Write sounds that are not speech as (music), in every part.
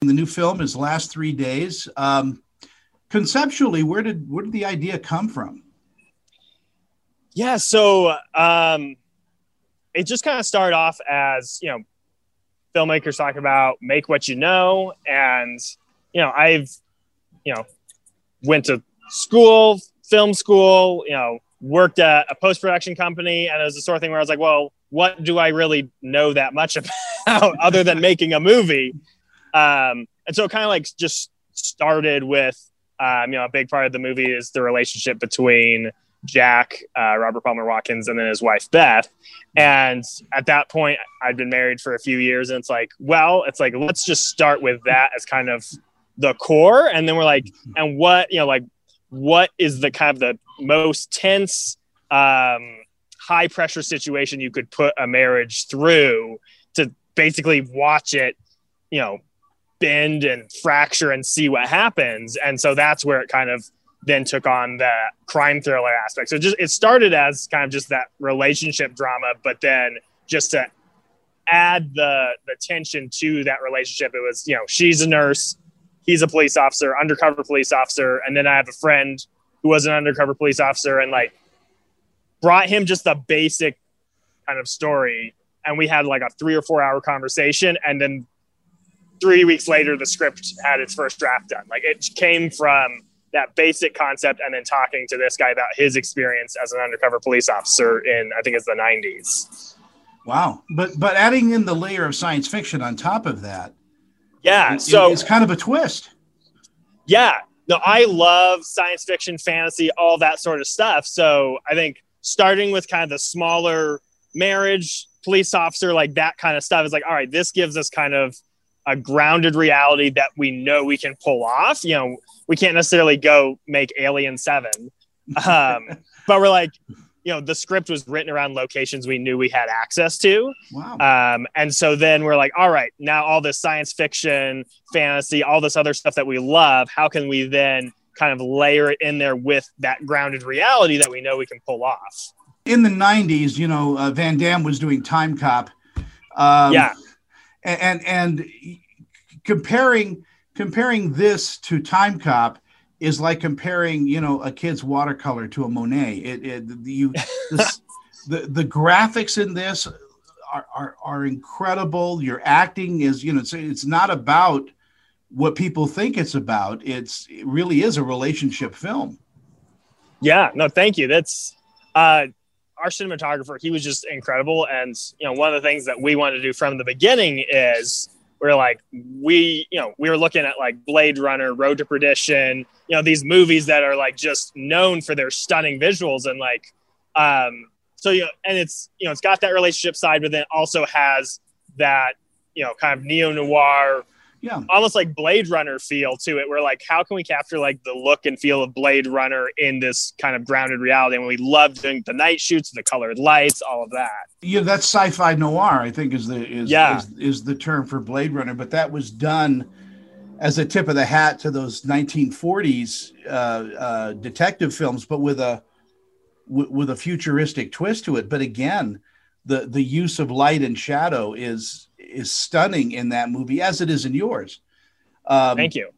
The new film is Last Three Days. Um, conceptually, where did where did the idea come from? Yeah, so um, it just kind of started off as you know, filmmakers talk about make what you know, and you know, I've you know went to school, film school, you know, worked at a post production company, and it was the sort of thing where I was like, well, what do I really know that much (laughs) about other than making a movie? Um, and so it kind of like just started with, um, you know, a big part of the movie is the relationship between Jack, uh, Robert Palmer Watkins, and then his wife Beth. And at that point, I'd been married for a few years, and it's like, well, it's like let's just start with that as kind of the core, and then we're like, and what you know, like what is the kind of the most tense, um, high pressure situation you could put a marriage through to basically watch it, you know, bend and fracture and see what happens. And so that's where it kind of then took on the crime thriller aspect. So just it started as kind of just that relationship drama, but then just to add the the tension to that relationship, it was you know she's a nurse, he's a police officer, undercover police officer, and then I have a friend who was an undercover police officer, and like brought him just a basic kind of story, and we had like a three or four hour conversation, and then three weeks later the script had its first draft done. Like it came from that basic concept and then talking to this guy about his experience as an undercover police officer in I think it's the 90s. Wow. But but adding in the layer of science fiction on top of that. Yeah, it, so it's kind of a twist. Yeah. No, I love science fiction, fantasy, all that sort of stuff. So I think starting with kind of the smaller marriage, police officer, like that kind of stuff is like, all right, this gives us kind of a grounded reality that we know we can pull off. You know, we can't necessarily go make Alien Seven, um, (laughs) but we're like, you know, the script was written around locations we knew we had access to. Wow. Um, and so then we're like, all right, now all this science fiction, fantasy, all this other stuff that we love, how can we then kind of layer it in there with that grounded reality that we know we can pull off? In the 90s, you know, uh, Van Damme was doing Timecop. Um, yeah. And, and, and comparing comparing this to Time Cop is like comparing, you know, a kid's watercolor to a Monet. It, it you, (laughs) this, the the graphics in this are, are, are incredible. Your acting is, you know, it's, it's not about what people think it's about. It's it really is a relationship film. Yeah, no, thank you. That's uh, our cinematographer. He was just incredible, and you know, one of the things that we wanted to do from the beginning is we're like we you know we were looking at like blade runner road to perdition you know these movies that are like just known for their stunning visuals and like um so you know and it's you know it's got that relationship side but then also has that you know kind of neo noir yeah. almost like blade runner feel to it we're like how can we capture like the look and feel of blade runner in this kind of grounded reality? And we love doing the night shoots the colored lights all of that. Yeah that's sci-fi noir i think is the is, yeah. is, is the term for blade runner but that was done as a tip of the hat to those 1940s uh, uh, detective films but with a w- with a futuristic twist to it. But again the the use of light and shadow is is stunning in that movie, as it is in yours. Um, Thank you.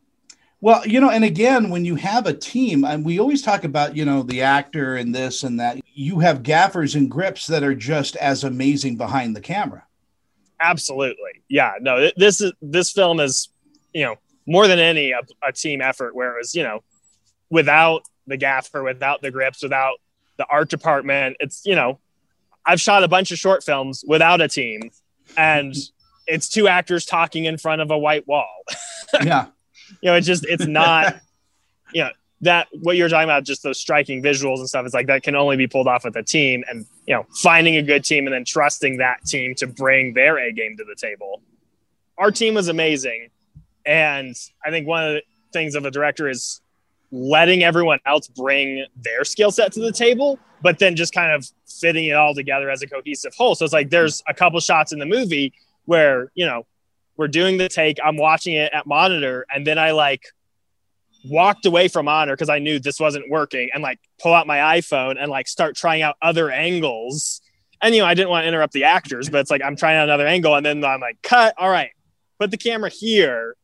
Well, you know, and again, when you have a team, and we always talk about, you know, the actor and this and that, you have gaffers and grips that are just as amazing behind the camera. Absolutely. Yeah. No, this is this film is, you know, more than any a, a team effort. Whereas, you know, without the gaffer, without the grips, without the art department, it's you know, I've shot a bunch of short films without a team, and it's two actors talking in front of a white wall. (laughs) yeah. You know, it's just it's not (laughs) you know that what you're talking about just those striking visuals and stuff it's like that can only be pulled off with a team and you know finding a good team and then trusting that team to bring their a game to the table our team was amazing and i think one of the things of a director is letting everyone else bring their skill set to the table but then just kind of fitting it all together as a cohesive whole so it's like there's a couple shots in the movie where you know we're doing the take i'm watching it at monitor and then i like walked away from monitor because i knew this wasn't working and like pull out my iphone and like start trying out other angles and you know i didn't want to interrupt the actors but it's like i'm trying out another angle and then i'm like cut all right put the camera here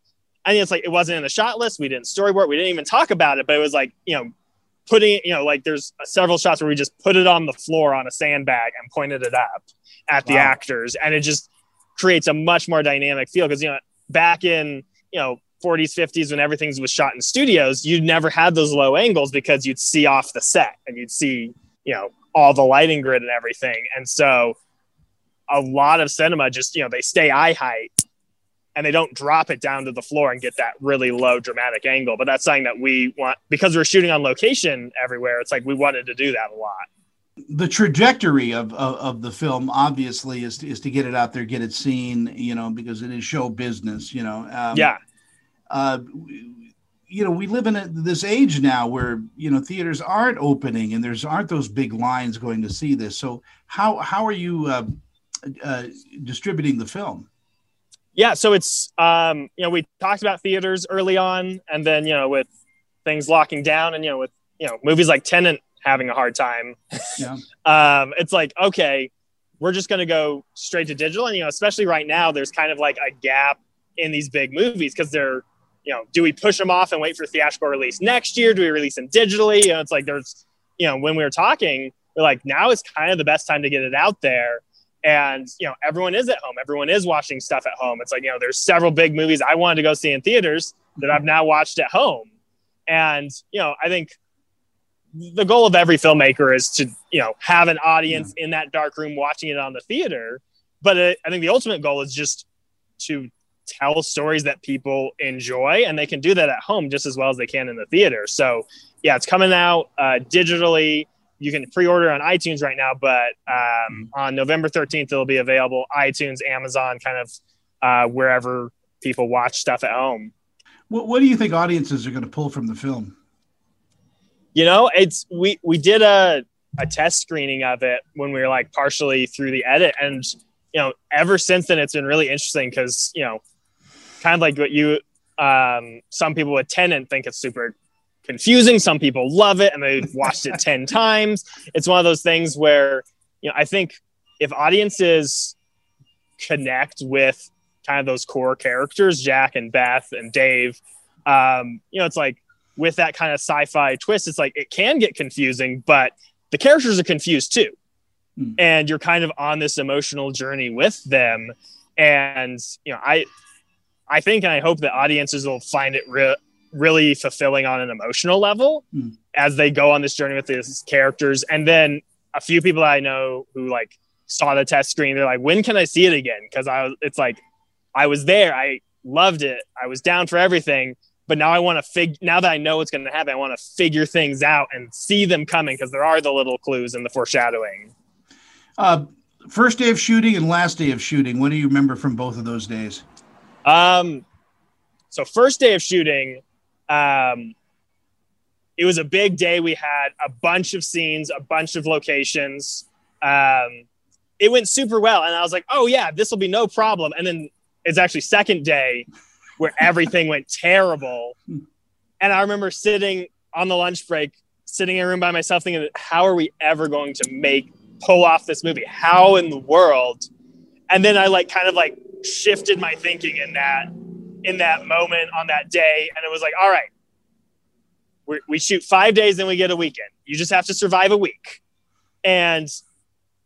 and it's like it wasn't in the shot list. We didn't storyboard. We didn't even talk about it. But it was like you know, putting you know, like there's several shots where we just put it on the floor on a sandbag and pointed it up at wow. the actors, and it just creates a much more dynamic feel because you know back in you know 40s 50s when everything was shot in studios you never had those low angles because you'd see off the set and you'd see you know all the lighting grid and everything and so a lot of cinema just you know they stay eye height and they don't drop it down to the floor and get that really low dramatic angle. But that's something that we want because we're shooting on location everywhere. It's like we wanted to do that a lot. The trajectory of, of, of the film obviously is to, is to get it out there, get it seen, you know, because it is show business, you know. Um, yeah. Uh, you know, we live in a, this age now where you know theaters aren't opening and there's aren't those big lines going to see this. So how how are you uh, uh, distributing the film? yeah, so it's um, you know we talked about theaters early on, and then you know with things locking down, and you know with you know movies like Tenet having a hard time, (laughs) yeah. um, it's like okay, we're just going to go straight to digital, and you know especially right now, there's kind of like a gap in these big movies because they're you know do we push them off and wait for theatrical release next year? Do we release them digitally? You know, it's like there's you know when we were talking, we're like now is kind of the best time to get it out there and you know everyone is at home everyone is watching stuff at home it's like you know there's several big movies i wanted to go see in theaters that i've now watched at home and you know i think the goal of every filmmaker is to you know have an audience yeah. in that dark room watching it on the theater but it, i think the ultimate goal is just to tell stories that people enjoy and they can do that at home just as well as they can in the theater so yeah it's coming out uh, digitally you can pre-order on iTunes right now, but um, on November 13th, it'll be available iTunes, Amazon, kind of uh, wherever people watch stuff at home. What, what do you think audiences are going to pull from the film? You know, it's we we did a a test screening of it when we were like partially through the edit, and you know, ever since then, it's been really interesting because you know, kind of like what you um, some people with Tenet think it's super confusing. Some people love it and they've (laughs) watched it 10 times. It's one of those things where, you know, I think if audiences connect with kind of those core characters, Jack and Beth and Dave, um, you know, it's like with that kind of sci fi twist, it's like it can get confusing, but the characters are confused too. Mm. And you're kind of on this emotional journey with them. And, you know, I, I think and I hope that audiences will find it real really fulfilling on an emotional level mm. as they go on this journey with these characters. And then a few people I know who like saw the test screen, they're like, when can I see it again? Because I was, it's like, I was there, I loved it, I was down for everything. But now I want to fig. Now that I know what's going to happen, I want to figure things out and see them coming because there are the little clues and the foreshadowing. Uh, first day of shooting and last day of shooting. What do you remember from both of those days? Um, so first day of shooting, um, it was a big day. We had a bunch of scenes, a bunch of locations. Um, it went super well, and I was like, "Oh yeah, this will be no problem." And then it's actually second day where everything went terrible, and I remember sitting on the lunch break, sitting in a room by myself, thinking, "How are we ever going to make pull off this movie? How in the world?" And then I like kind of like shifted my thinking in that in that moment on that day. And it was like, all right, we shoot five days, then we get a weekend. You just have to survive a week. And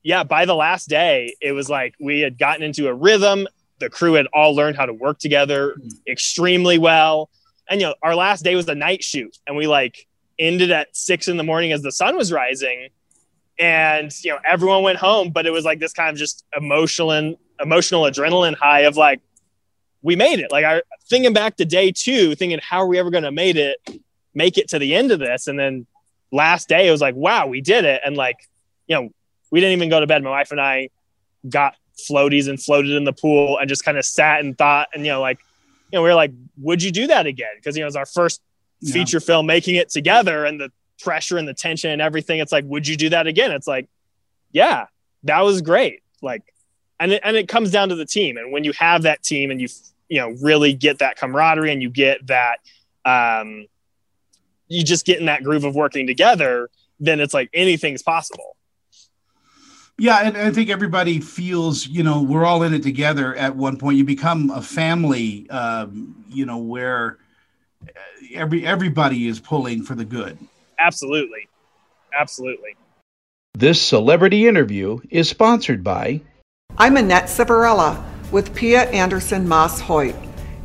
yeah, by the last day, it was like we had gotten into a rhythm. The crew had all learned how to work together mm-hmm. extremely well. And you know, our last day was a night shoot, and we like ended at six in the morning as the sun was rising. And you know, everyone went home, but it was like this kind of just emotional and emotional adrenaline high of like, we made it. Like I thinking back to day two, thinking how are we ever going to made it, make it to the end of this, and then last day it was like, wow, we did it, and like you know, we didn't even go to bed. My wife and I got floaties and floated in the pool and just kind of sat and thought, and you know, like you know, we were like, would you do that again? Because you know, it was our first yeah. feature film making it together, and the pressure and the tension and everything. It's like, would you do that again? It's like, yeah, that was great. Like and it, and it comes down to the team and when you have that team and you you know really get that camaraderie and you get that um, you just get in that groove of working together then it's like anything's possible Yeah, and I think everybody feels, you know, we're all in it together at one point. You become a family, um, you know, where every everybody is pulling for the good. Absolutely. Absolutely. This celebrity interview is sponsored by I'm Annette Savarella with Pia Anderson Moss Hoyt,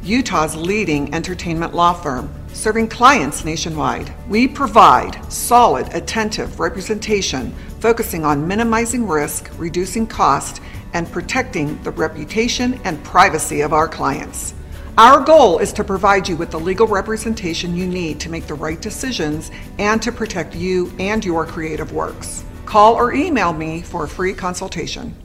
Utah's leading entertainment law firm, serving clients nationwide. We provide solid, attentive representation focusing on minimizing risk, reducing cost, and protecting the reputation and privacy of our clients. Our goal is to provide you with the legal representation you need to make the right decisions and to protect you and your creative works. Call or email me for a free consultation.